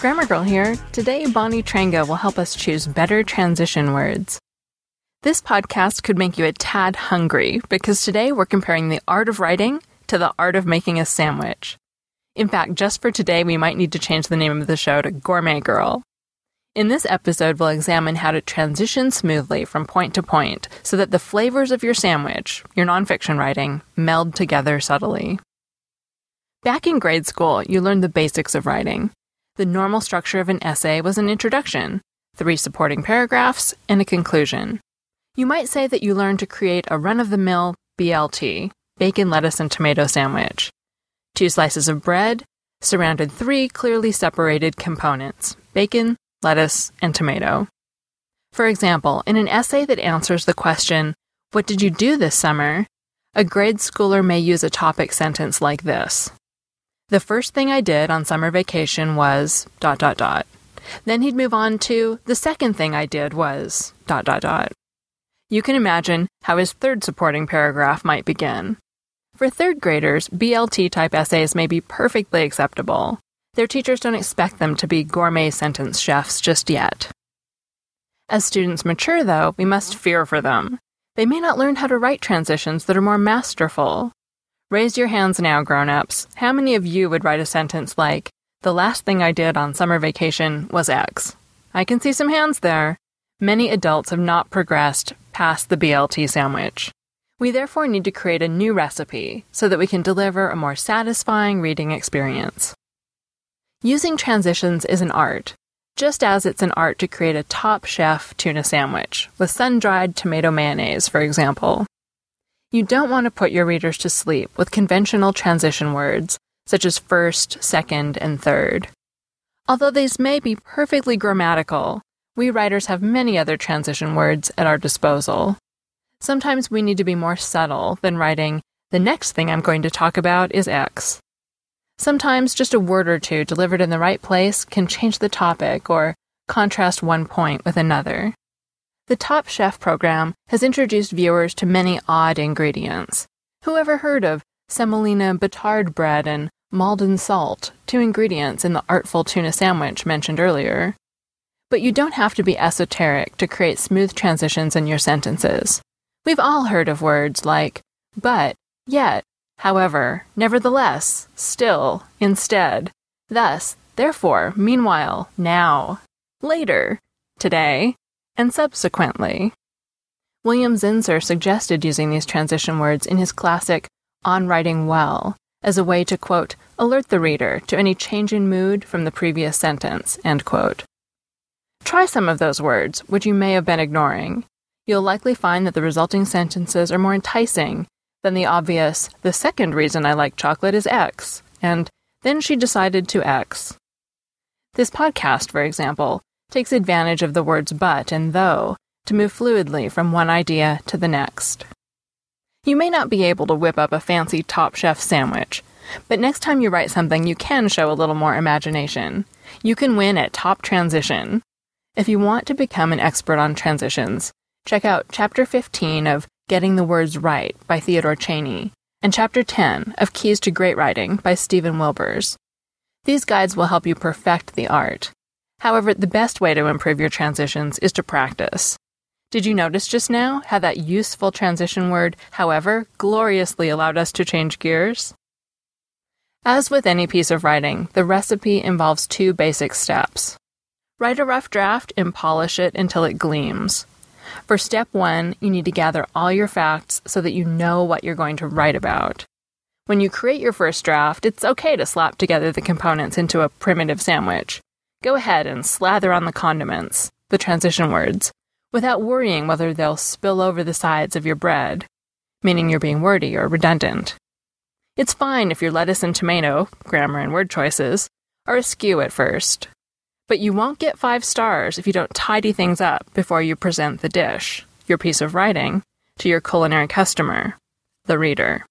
Grammar Girl here. Today, Bonnie Trenga will help us choose better transition words. This podcast could make you a tad hungry because today we're comparing the art of writing to the art of making a sandwich. In fact, just for today, we might need to change the name of the show to Gourmet Girl. In this episode, we'll examine how to transition smoothly from point to point so that the flavors of your sandwich, your nonfiction writing, meld together subtly. Back in grade school, you learned the basics of writing. The normal structure of an essay was an introduction, three supporting paragraphs, and a conclusion. You might say that you learned to create a run of the mill BLT, bacon, lettuce, and tomato sandwich. Two slices of bread surrounded three clearly separated components bacon, lettuce, and tomato. For example, in an essay that answers the question, What did you do this summer? a grade schooler may use a topic sentence like this the first thing I did on summer vacation was dot dot dot. Then he'd move on to the second thing I did was dot dot dot. You can imagine how his third supporting paragraph might begin. For third graders, BLT type essays may be perfectly acceptable. Their teachers don't expect them to be gourmet sentence chefs just yet. As students mature, though, we must fear for them. They may not learn how to write transitions that are more masterful. Raise your hands now, grown ups. How many of you would write a sentence like, The last thing I did on summer vacation was X? I can see some hands there. Many adults have not progressed past the BLT sandwich. We therefore need to create a new recipe so that we can deliver a more satisfying reading experience. Using transitions is an art, just as it's an art to create a top chef tuna sandwich with sun dried tomato mayonnaise, for example. You don't want to put your readers to sleep with conventional transition words, such as first, second, and third. Although these may be perfectly grammatical, we writers have many other transition words at our disposal. Sometimes we need to be more subtle than writing, the next thing I'm going to talk about is X. Sometimes just a word or two delivered in the right place can change the topic or contrast one point with another. The Top Chef program has introduced viewers to many odd ingredients. Who ever heard of semolina batard bread and Maldon salt, two ingredients in the artful tuna sandwich mentioned earlier? But you don't have to be esoteric to create smooth transitions in your sentences. We've all heard of words like but, yet, however, nevertheless, still, instead, thus, therefore, meanwhile, now, later, today, and subsequently. William Zinsser suggested using these transition words in his classic On Writing Well as a way to, quote, alert the reader to any change in mood from the previous sentence, end quote. Try some of those words, which you may have been ignoring. You'll likely find that the resulting sentences are more enticing than the obvious, the second reason I like chocolate is X, and then she decided to X. This podcast, for example, takes advantage of the words but and though to move fluidly from one idea to the next. You may not be able to whip up a fancy Top Chef sandwich, but next time you write something, you can show a little more imagination. You can win at Top Transition. If you want to become an expert on transitions, check out Chapter 15 of Getting the Words Right by Theodore Cheney and Chapter 10 of Keys to Great Writing by Stephen Wilbers. These guides will help you perfect the art. However, the best way to improve your transitions is to practice. Did you notice just now how that useful transition word, however, gloriously allowed us to change gears? As with any piece of writing, the recipe involves two basic steps. Write a rough draft and polish it until it gleams. For step one, you need to gather all your facts so that you know what you're going to write about. When you create your first draft, it's okay to slap together the components into a primitive sandwich. Go ahead and slather on the condiments, the transition words, without worrying whether they'll spill over the sides of your bread, meaning you're being wordy or redundant. It's fine if your lettuce and tomato, grammar and word choices, are askew at first. But you won't get five stars if you don't tidy things up before you present the dish, your piece of writing, to your culinary customer, the reader.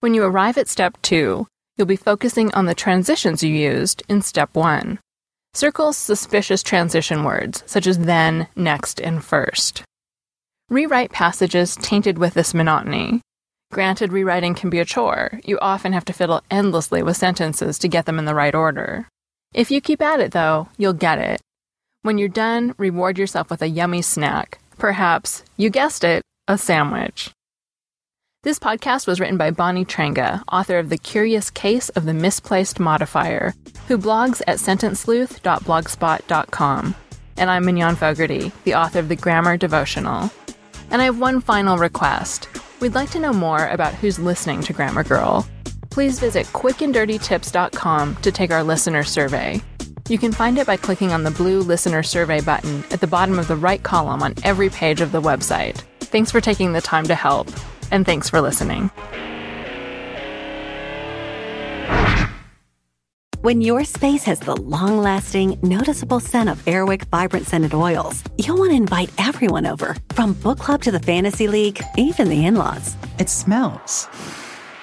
When you arrive at step two, you'll be focusing on the transitions you used in step one. Circle suspicious transition words, such as then, next, and first. Rewrite passages tainted with this monotony, Granted, rewriting can be a chore. You often have to fiddle endlessly with sentences to get them in the right order. If you keep at it, though, you'll get it. When you're done, reward yourself with a yummy snack. Perhaps, you guessed it, a sandwich. This podcast was written by Bonnie Trenga, author of The Curious Case of the Misplaced Modifier, who blogs at sentencesleuth.blogspot.com. And I'm Mignon Fogarty, the author of The Grammar Devotional. And I have one final request. We'd like to know more about who's listening to Grammar Girl. Please visit quickanddirtytips.com to take our listener survey. You can find it by clicking on the blue listener survey button at the bottom of the right column on every page of the website. Thanks for taking the time to help, and thanks for listening. When your space has the long lasting, noticeable scent of Airwick Vibrant Scented Oils, you'll want to invite everyone over, from book club to the fantasy league, even the in laws. It smells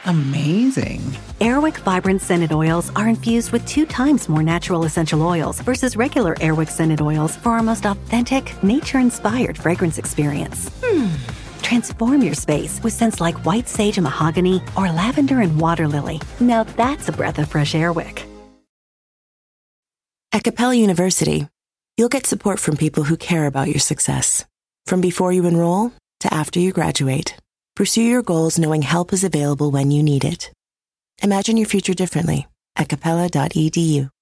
amazing. Airwick Vibrant Scented Oils are infused with two times more natural essential oils versus regular Airwick Scented Oils for our most authentic, nature inspired fragrance experience. Hmm. Transform your space with scents like white sage and mahogany or lavender and water lily. Now that's a breath of fresh Airwick. At Capella University, you'll get support from people who care about your success. From before you enroll to after you graduate, pursue your goals knowing help is available when you need it. Imagine your future differently at capella.edu.